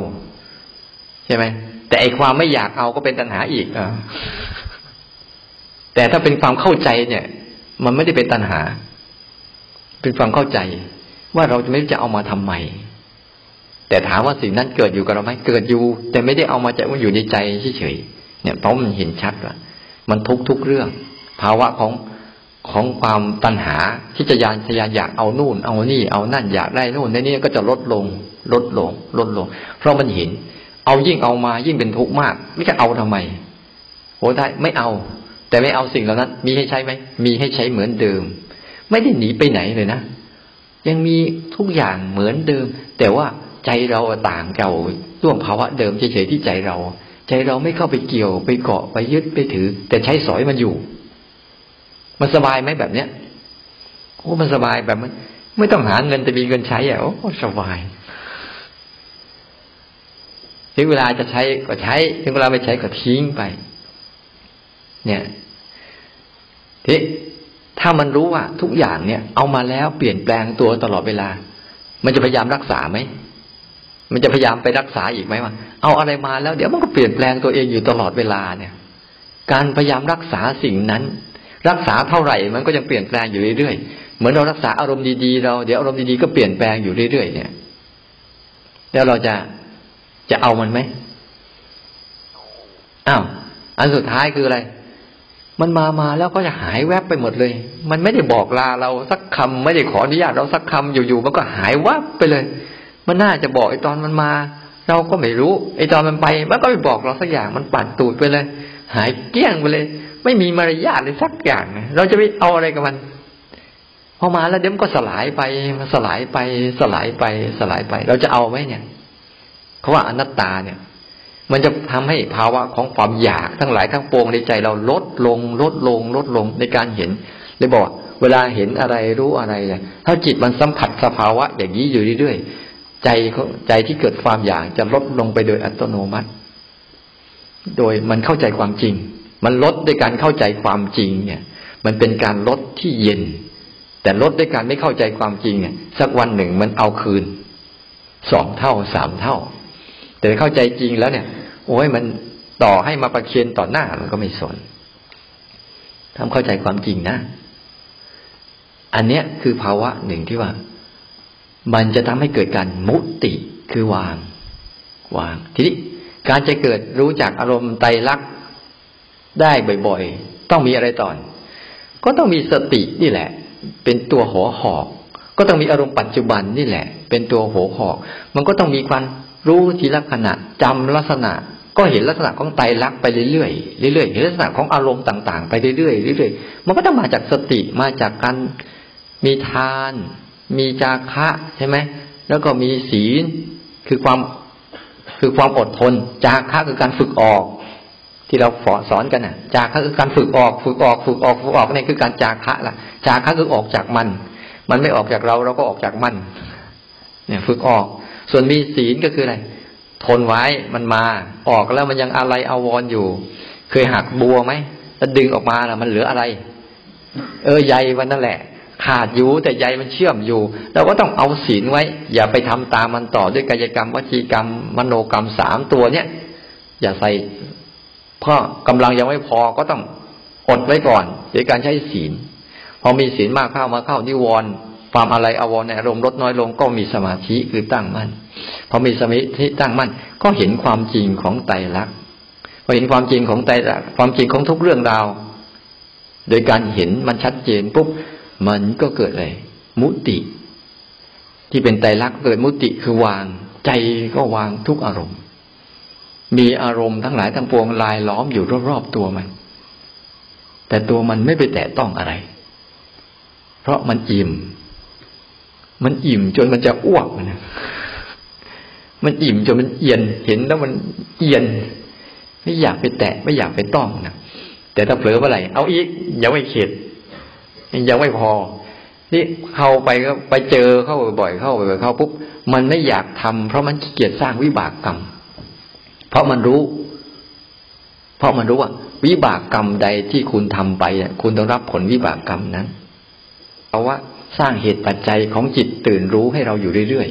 ใช่ไหม แต่ไอความไม่อยากเอาก็เป็นตัณหาอีกอแต่ถ้าเป็นความเข้าใจเนี่ย มันไม่ได้เป็นตัณหา เป็นความเข้าใจ ว่าเราจะไม่จะเอามาทำไมแต่ถามว่าสิ่งนั้นเกิดอยู่กับเราไหมเกิดอยู่ แต่ไม่ได้เอามาจากมันอยู่ในใจเฉยๆเนี่ยเพราะมันเห็นชัดว่ามันทุกทุกเรื่อง ภาวะของของความตัณหาที่จะยานทยานอยากเอานู่น เอานี่ เอานั่นอยากได้นู่นในนี้ก็จะลดลง ลดลง ลดลง เพราะมันเห็น เอายิ่งเอามายิ่งเป็นทุกข์มาก ไม่จะเอาทำไมโอ้ได้ไม่เอา แต่ไม่เอาสิ่งเหล่านั้น มีให้ใช้ไหมมีให้ใช้เหมือนเดิม ไม่ได้หนีไปไหนเลยนะยังมีทุกอย่างเหมือนเดิม แต่ว่าใจเราต่างเก่าร่วงภาวะเดิมเฉยๆที่ใจเรา ใจเราไม่เข้าไปเกี่ยวไปเกาะไปยึดไปถือ แต่ใช้สอยมันอยู่ มันสบายไหมแบบเนี้ยโอ้มันสบายแบบมัน ไม่ต้องหาเงินแต่มีเงินใช้อะโอ้สบาย ถึงเวลาจะใช้ก็ใช้ ถึงเวลาไม่ใช้ก็ทิ้งไป เนี่ยทีถ้ามันรู้ว่าทุกอย่างเนี่ย เอามาแล้วเปลี่ยนแปลงตัวตลอดเวลา มันจะพยายามรักษาไหม มันจะพยายามไปรักษาอีกไหมว่าเอาอะไรมาแล้ว เดี๋ยวมันก็เปลี่ยนแปลงตัวเองอยู่ตลอดเวลาเนี่ย การพยายามรักษาสิ่งนั้น รักษาเท่าไหร่มันก็ยังเปลี่ยนแปลงอยู่เรื่อยๆ เหมือนเรารักษาอารมณ์ดีๆเราเดี๋ยวอารมณ์ดีๆก็เปลี่ยนแปลงอยู่เรื่อยๆเนี่ย แล้วเราจะ จะเอามันไหมอ้าวอันสุดท้ายคืออะไร มันมามาแล้วก็จะหายแวบไปหมดเลย มันไม่ได้บอกลาเราสักคำไม่ได้ขออนุญาตเราสักคำอยู่ๆมันก็หายวับไปเลย มันน่าจะบอกไอ้ตอนมันมา เราก็ไม่รู้ไอ้ตอนมันไป มันก็ไม่บอกเราสักอย่างมันปัดตูดไปเลย หายเกี้ยงไปเลย ไม่มีมารยาทเลยสักอย่างเราจะไปเอาอะไรกับมันพอมาแล้วเดี๋ยวมันก็สลายไปมันสลายไปสลายไปสลายไป เราจะเอาไหมเนี่ย เขาว่าอนัตตาเนี่ย มันจะทำให้ภาวะของความอยากทั้งหลายทั้งปวงในใจเราลดลง ลดลง ลดลงในการเห็นเลยบอกเวลาเห็นอะไรรู้อะไรเนี่ยถ้าจิตมันสัมผัสสภาวะอย่างนี้อยู่เรื่อยๆใจใจที่เกิดความอยากจะลดลงไปโดยอัตโนมัติ โดยมันเข้าใจความจริง มันลดด้วยการเข้าใจความจริง เนี่ย มันเป็นการลดที่เย็น แต่ลดด้วยการไม่เข้าใจความจริงเนี่ย สักวันหนึ่งมันเอาคืนสองเท่าสามเท่า แต่เข้าใจจริงแล้วเนี่ย โอ้ยมันต่อให้มาประเคียนต่อหน้ามันก็ไม่สนทำเข้าใจความจริงนะ อันเนี้ยคือภาวะหนึ่งที่ว่า มันจะทำให้เกิดการมุติคือวาง วาง ทีนี้การจะเกิดรู้จักอารมณ์ไตรลักษณ์ได้บ่อยๆ ต้องมีอะไรตอน ก็ต้องมีสตินี่แหละ เป็นตัวหัวหอก ก็ต้องมีอารมณ์ปัจจุบันนี่แหละ เป็นตัวหัวหอก มันก็ต้องมีความ รู้ทีละขณะจำลักษณะ ก็เห็นลักษณะของไตรลักษณ์ไปเรื่อยๆเรื่อยๆเห็นลักษณะของอารมณ์ต่างๆ ไปเรื่อยๆเรื่อยๆมันก็ต้องมาจากสติมาจากการมีทาน มีจาคะใช่ไหมแล้วก็มีศีลคือความคือความอดทน จาคะคือการฝึกออก ที่เราสอนกันน่ะ จาคะคือการฝึกออก ฝึกออก ฝึกออกฝึกออกนี่คือการจาคะล่ะ จาคะคือออกจากมัน มันไม่ออกจากเราเราก็ออกจากมัน เนี่ย ฝึกออก ส่วนมีศีลก็คืออะไร ทนไว้มันมา ออกแล้วมันยังอะไรเอาวอนอยู่ เคยหักบัวไหมแล้วดึงออกมาล่ะ มันเหลืออะไร เออใยมันนั่นแหละ ขาดอยู่แต่ใยมันเชื่อมอยู่เราก็ต้องเอาศีลไว้ อย่าไปทำตามมันต่อด้วยกายกรรมวจีกรรม มโนกรรมสามตัวเนี้ยอย่าใส่เพราะกำลังยังไม่พอก็ต้องอดไว้ก่อนโดยการใช้ศีลพอมีศีลมากเข้ามาเข้านิวรณ์ ความอะไรอาวรในอารมณ์ลดน้อยลงก็มีสมาธิคือตั้งมั่นพอมีสมาธิตั้งมั่น ก็เห็นความจริงของไตรลักษณ์พอเห็นความจริงของไตรลักษณ์ความจริงของทุกเรื่องราว โดยการเห็นมันชัดเจนปุ๊บมันก็เกิดอะไรมุติ ที่เป็นไตรลักษณ์เกิดมุติคือวาง ใจก็วางทุกอารมณ์ มีอารมณ์ทั้งหลายทั้งปวงลายล้อมอยู่รอบๆตัวมัน แต่ตัวมันไม่ไปแตะต้องอะไร เพราะมันอิ่ม มันอิ่มจนมันจะอ้วกนะมันอิ่มจนมันเอียน เห็นแล้วมันเอียน ไม่อยากไปแตะไม่อยากไปต้องนะแต่ถ้าเผลอเมื่อไหร่เอาอีกยังไม่เข็ดยังไม่พอ นี่เข้าไปก็ไปเจอเข้าบ่อยเข้าบ่อยเข้าปุ๊บมันไม่อยากทำเพราะมันขี้เกียจสร้างวิบากกรรม เพราะมันรู้ เพราะมันรู้ว่าวิบากกรรมใดที่คุณทำไปคุณต้องรับผลวิบากกรรมนั้นเพราะว่า สร้างเหตุปัจจัยของจิตตื่นรู้ให้เราอยู่เรื่อย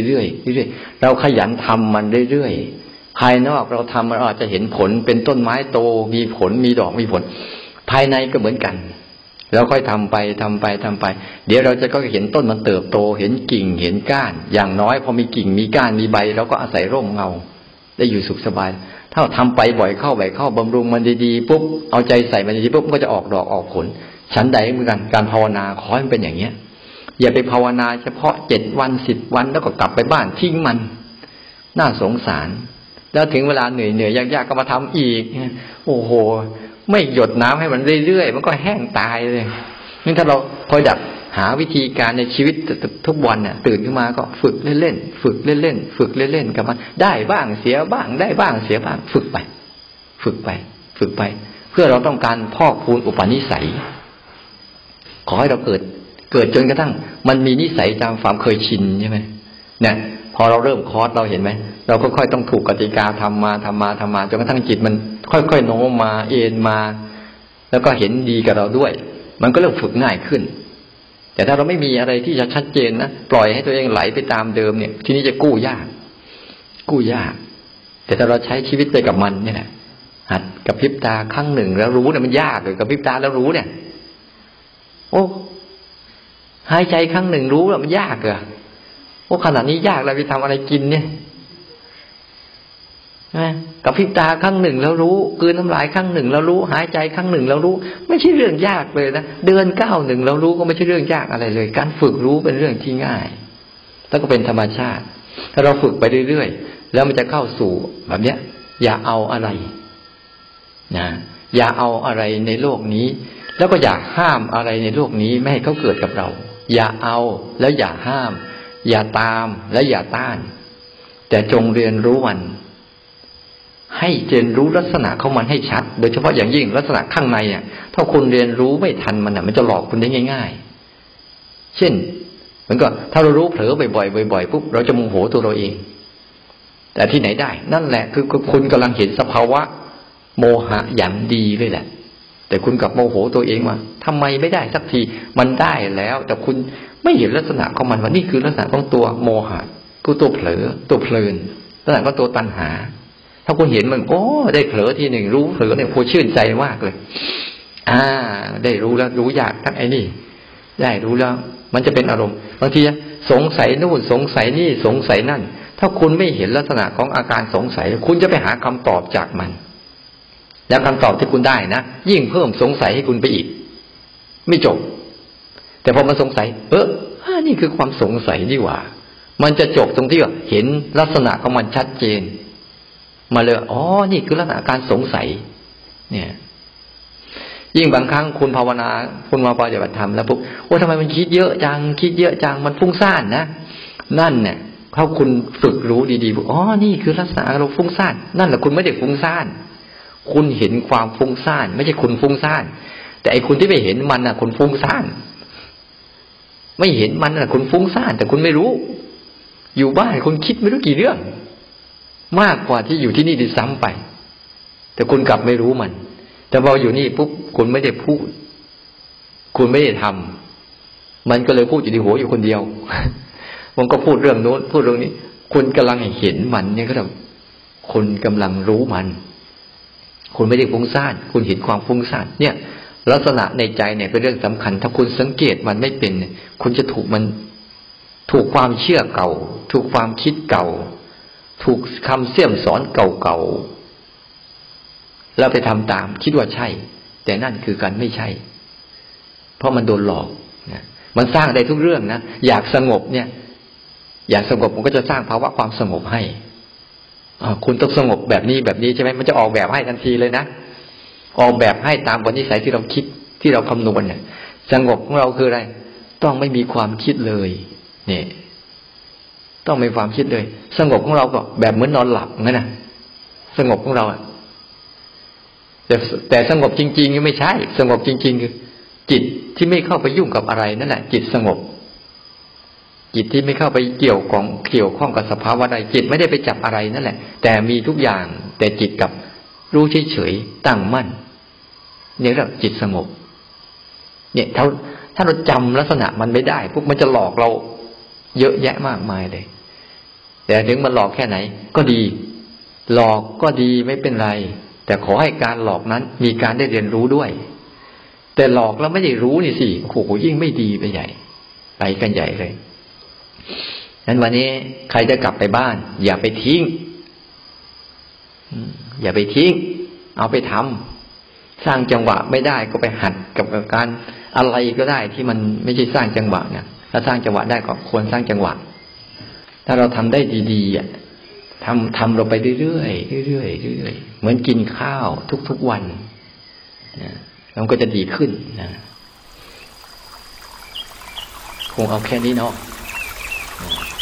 ๆเรื่อยๆเรื่อยๆเราขยันทำมันเรื่อยๆภายนอกเราทำมันอาจจะเห็นผลเป็นต้นไม้โต มีผลมีดอกมีผล ภายในก็เหมือนกันเราค่อยทำไปทำไปทำไป เดี๋ยวเราจะก็เห็นต้นมันเติบโต เห็นกิ่งเห็นก้าน อย่างน้อยพอมีกิ่งมีก้านมีใบเราก็อาศัยร่มเงา ได้อยู่สุขสบาย ถ้าทำไปบ่อยเข้าบ่อยเข้าบำรุงมันดีๆปุ๊บเอาใจใส่มันดีๆปุ๊บก็จะออกดอกออกผล ฉันใดเหมือนกันการภาวนาขอให้มันเป็นอย่างเนี้ย อย่าไปภาวนาเฉพาะเจ็ดวันสิบวันแล้วก็กลับไปบ้านทิ้งมัน น่าสงสาร แล้วถึงเวลาเหนื่อยเหนื่อยยากๆก็มาทำอีกโอ้โห ไม่หยดน้ำให้มันเรื่อยๆมันก็แห้งตายเลยนี่ถ้าเราคอยดักหาวิธีการในชีวิตทุกวันเนี่ยตื่นขึ้นมาก็ฝึกเล่นๆฝึกเล่นๆฝึกเล่นๆกับมันได้บ้างเสียบ้างได้บ้างเสียบ้าง ฝึกไป ฝึกไป ฝึกไป เพื่อเราต้องการพอกพูนอุปนิสัย ขอให้เราเกิด เกิดจนกระทั่ง มันมีนิสัยตามความเคยชินใช่ไหมเนี่ยพอเราเริ่มคอร์สเราเห็นไหมเราค่อยๆต้องถูกกติกาทำมาทำมาทำมาจนกระทั่งจิตมัน ค่อยๆโน้มมาเอ็นมา แล้วก็เห็นดีกับเราด้วย มันก็เริ่มฝึกง่ายขึ้น แต่ถ้าเราไม่มีอะไรที่จะชัดเจนนะปล่อยให้ตัวเองไหลไปตามเดิมเนี่ย ทีนี้จะกู้ยาก กู้ยาก แต่ถ้าเราใช้ชีวิตไปกับมันเนี่ยนะหัดกับพริบตาครั้งหนึ่งแล้วรู้เนี่ยมันยากเลยกับพริบตาแล้วรู้เนี่ย โอ้หายใจครั้งหนึ่งรู้แล้วมันยากเหรอโอ้ขนาดนี้ยากเราไปทำอะไรกินเนี่ยนะกับพิบตาครั้งหนึ่งแล้วรู้กืนน้ำลายครั้งหนึ่งแล้วรู้ หายใจครั้งหนึ่งแล้วรู้ ไม่ใช่เรื่องยากเลยนะเดินก้าวหนึ่งแล้วรู้ก็ไม่ใช่เรื่องยากอะไรเลย การฝึกรู้เป็นเรื่องที่ง่าย แล้วก็เป็นธรรมชาติ ถ้าเราฝึกไปเรื่อยๆแล้วมันจะเข้าสู่แบบเนี้ย อย่าเอาอะไรนะอย่าเอาอะไรในโลกนี้ แล้วก็อย่าห้ามอะไรในโลกนี้ไม่ให้เขาเกิดกับเรา อย่าเอาแล้วอย่าห้าม อย่าตามและอย่าต้าน แต่จงเรียนรู้มัน ให้เรียนรู้ลักษณะของมันให้ชัด โดยเฉพาะอย่างยิ่งลักษณะข้างในเนี่ยถ้าคุณเรียนรู้ไม่ทันมันอะ มันจะหลอกคุณได้ง่าย ๆ เช่นเหมือนก็ถ้าเรารู้เผลอบ่อยๆบ่อยๆปุ๊บเราจะโมโหตัวเราเอง แต่ที่ไหนได้ นั่นแหละคือคุณกำลังเห็นสภาวะ โมหะอย่างดีเลยแหละ แต่คุณกลับโมโหตัวเองว่าทำไมไม่ได้สักทีมันได้แล้ว แต่คุณไม่เห็นลักษณะของมันว่านี่คือลักษณะของตัวโมหะคือตัวเผลอตัวเพลินลักษณะของตัวตัณหา ถ้าคุณเห็นมันโอ้ได้เผลอทีหนึ่งรู้เผลอเนี่ยโคชื่นใจมากเลย อ่า ได้รู้แล้วรู้อยากทั้งไอ้นี่ ได้รู้แล้ว มันจะเป็นอารมณ์บางทีสงสัยนู่นสงสัยนี่สงสัยนั่น ถ้าคุณไม่เห็นลักษณะของอาการสงสัย คุณจะไปหาคำตอบจากมัน แล้วคำตอบที่คุณได้นะยิ่งเพิ่มสงสัยให้คุณไปอีก ไม่จบ แต่พอมันสงสัย เออนี่คือความสงสัยนี่หว่า มันจะจบตรงที่ว่าเห็นลักษณะของมันชัดเจน มาเลยอ๋อนี่คือลักษณะการสงสัย เนี่ย ยิ่งบางครั้งคุณภาวนา คุณมาปฏิบัติธรรมแล้วปุ๊บโอ้ทำไมมันคิดเยอะจัง คิดเยอะจังมันฟุ้งซ่านนะนั่นเนี่ยเขาคุณฝึกรู้ดีๆอ๋อนี่คือลักษณะเราฟุ้งซ่านนั่นแหละคุณไม่ได้ฟุ้งซ่าน คุณเห็นความฟุ้งซ่าน ไม่ใช่คุณฟุ้งซ่าน แต่ไอ้คุณที่ไม่เห็นมันน่ะ คุณฟุ้งซ่าน ไม่เห็นมันน่ะ คุณฟุ้งซ่าน แต่คุณไม่รู้ อยู่บ้านคุณคิดไม่รู้กี่เรื่อง มากกว่าที่อยู่ที่นี่ดีซ้ำไป แต่คุณกลับไม่รู้มัน แต่พออยู่นี่ปุ๊บคุณไม่ได้พูด คุณไม่ได้ทำมันก็เลยพูดอยู่ในหัวอยู่คนเดียวมันก็พูดเรื่องโน้นพูดเรื่องนี้ คุณกำลังเห็นมันเนี่ยก็แบบคุณกำลังรู้มัน คุณไม่ได้ฟุ้งซ่านคุณเห็นความฟุ้งซ่านเนี่ย ลักษณะในใจเนี่ยเป็นเรื่องสำคัญ ถ้าคุณสังเกตมันไม่เป็น คุณจะถูกมันถูกความเชื่อเก่า ถูกความคิดเก่า ถูกคำเสี่ยมสอนเก่าๆแล้วไปทำตาม คิดว่าใช่ แต่นั่นคือการไม่ใช่ เพราะมันโดนหลอกนะมันสร้างได้ทุกเรื่องนะอยากสงบเนี่ย อยากสงบมันก็จะสร้างภาวะความสงบให้ คุณต้องสงบแบบนี้แบบนี้ใช่ไหมมันจะออกแบบให้ทันทีเลยนะออกแบบให้ตามวันนิสัยที่เราคิดที่เราคำนวณเนี่ย สงบของเราคืออะไร ต้องไม่มีความคิดเลยเนี่ยต้องไม่มีความคิดเลย สงบของเราก็แบบเหมือนนอนหลับงั้นนะสงบของเราอะแต่แต่สงบจริงๆไม่ใช่ สงบจริง ๆ คือ จิตที่ไม่เข้าไปยุ่งกับอะไรนั่นแหละจิตสงบ จิตที่ไม่เข้าไปเกี่ยวของเกี่ยวข้องกับสภาวะใดจิตไม่ได้ไปจับอะไรนั่นแหละ แต่มีทุกอย่างแต่จิตกับรู้เฉยๆตั้งมั่นเนี่ยเรียกจิตสงบ เนี่ยถ้าถ้าเราจำลักษณะมันไม่ได้พวกมันจะหลอกเราเยอะแยะมากมายเลย แต่ถึงมันหลอกแค่ไหน ก็ดี หลอกก็ดีไม่เป็นไร แต่ขอให้การหลอกนั้นมีการได้เรียนรู้ด้วย แต่หลอกแล้วไม่ได้รู้นี่สิโอ้โหยิ่งไม่ดีไปใหญ่ ไปกันใหญ่เลย นั้นวันนี้ใครจะกลับไปบ้าน อย่าไปทิ้ง อย่าไปทิ้ง เอาไปทำสร้างจังหวะไม่ได้ก็ไปหัดกับการอะไรก็ได้ที่มันไม่ใช่สร้างจังหวะเนี่ยถ้าสร้างจังหวะได้ก็ควรสร้างจังหวะ ถ้าเราทำได้ดีๆอะทำทำเราไปเรื่อยๆเรื่อยๆเรื่อยๆเหมือนกินข้าวทุกๆวันนะมันก็จะดีขึ้นนะคงเอาแค่นี้เนาะ Thank you.